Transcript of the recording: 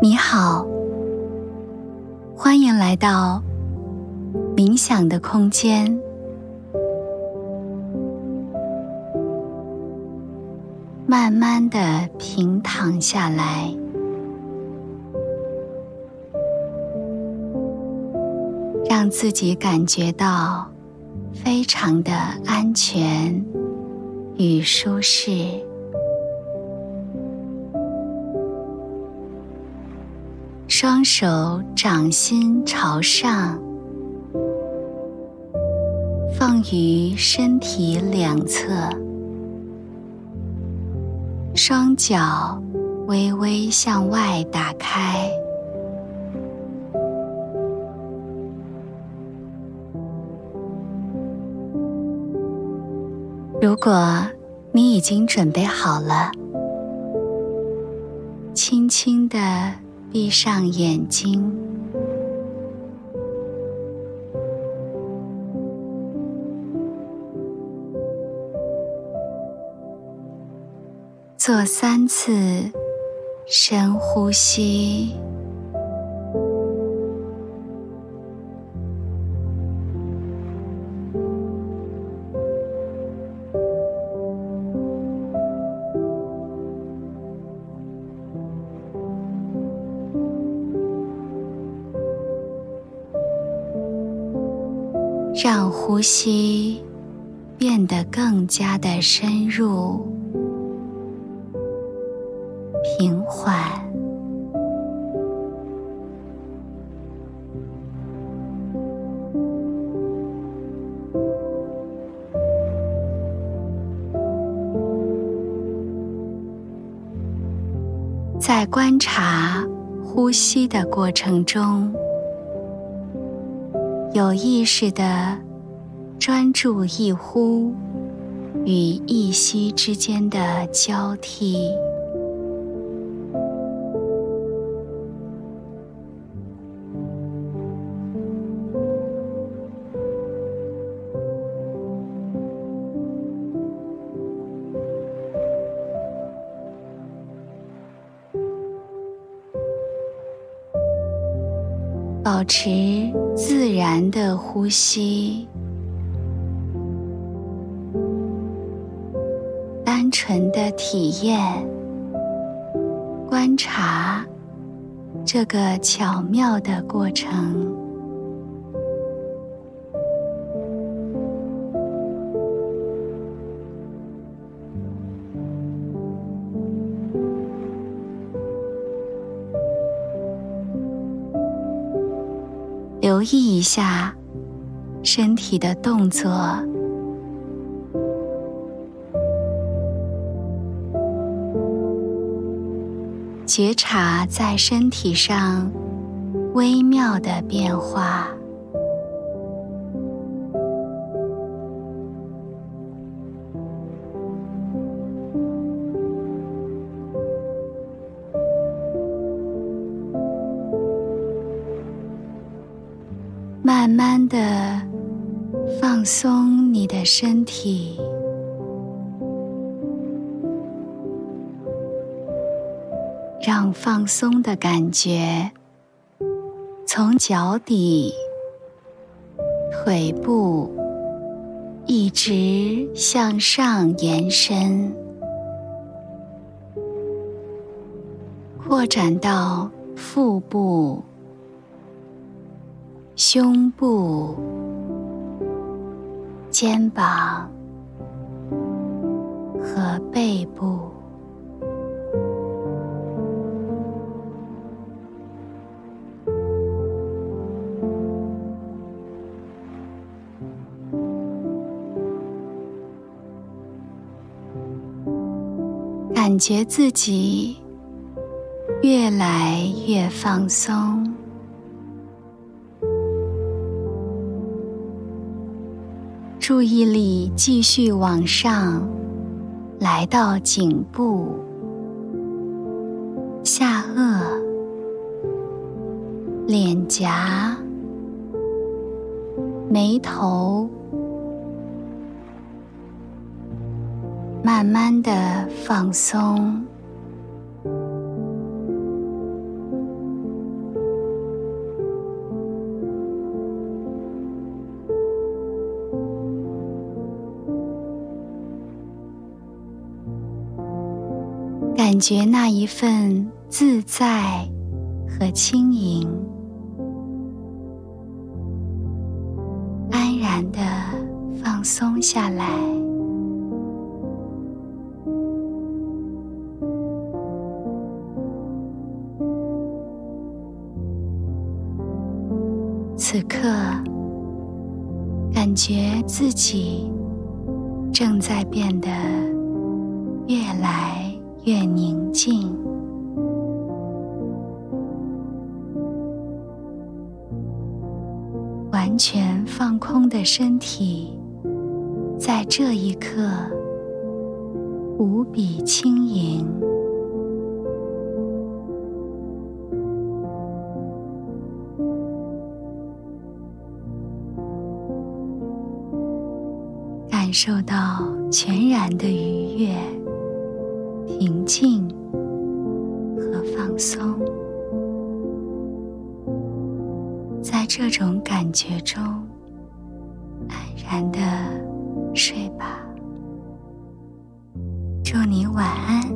你好，欢迎来到冥想的空间。慢慢的平躺下来，让自己感觉到非常的安全与舒适。双手掌心朝上，放于身体两侧，双脚微微向外打开。如果你已经准备好了，轻轻的。闭上眼睛，做三次深呼吸。让呼吸变得更加的深入、平缓，在观察呼吸的过程中。有意识的专注一呼与一吸之间的交替，保持。自然的呼吸，单纯的体验，观察这个巧妙的过程。留意一下身体的动作，觉察在身体上微妙的变化。慢慢的放松你的身体，让放松的感觉从脚底、腿部一直向上延伸，扩展到腹部。胸部、肩膀和背部，感觉自己越来越放松。注意力继续往上，来到颈部、下颚、脸颊、眉头，慢慢的放松，感觉那一份自在和轻盈，安然的放松下来。此刻，感觉自己正在变得越来越宁静，完全放空的身体，在这一刻无比轻盈。感受到全然的愉悦、平静和放松，在这种感觉中安然的睡吧。祝你晚安。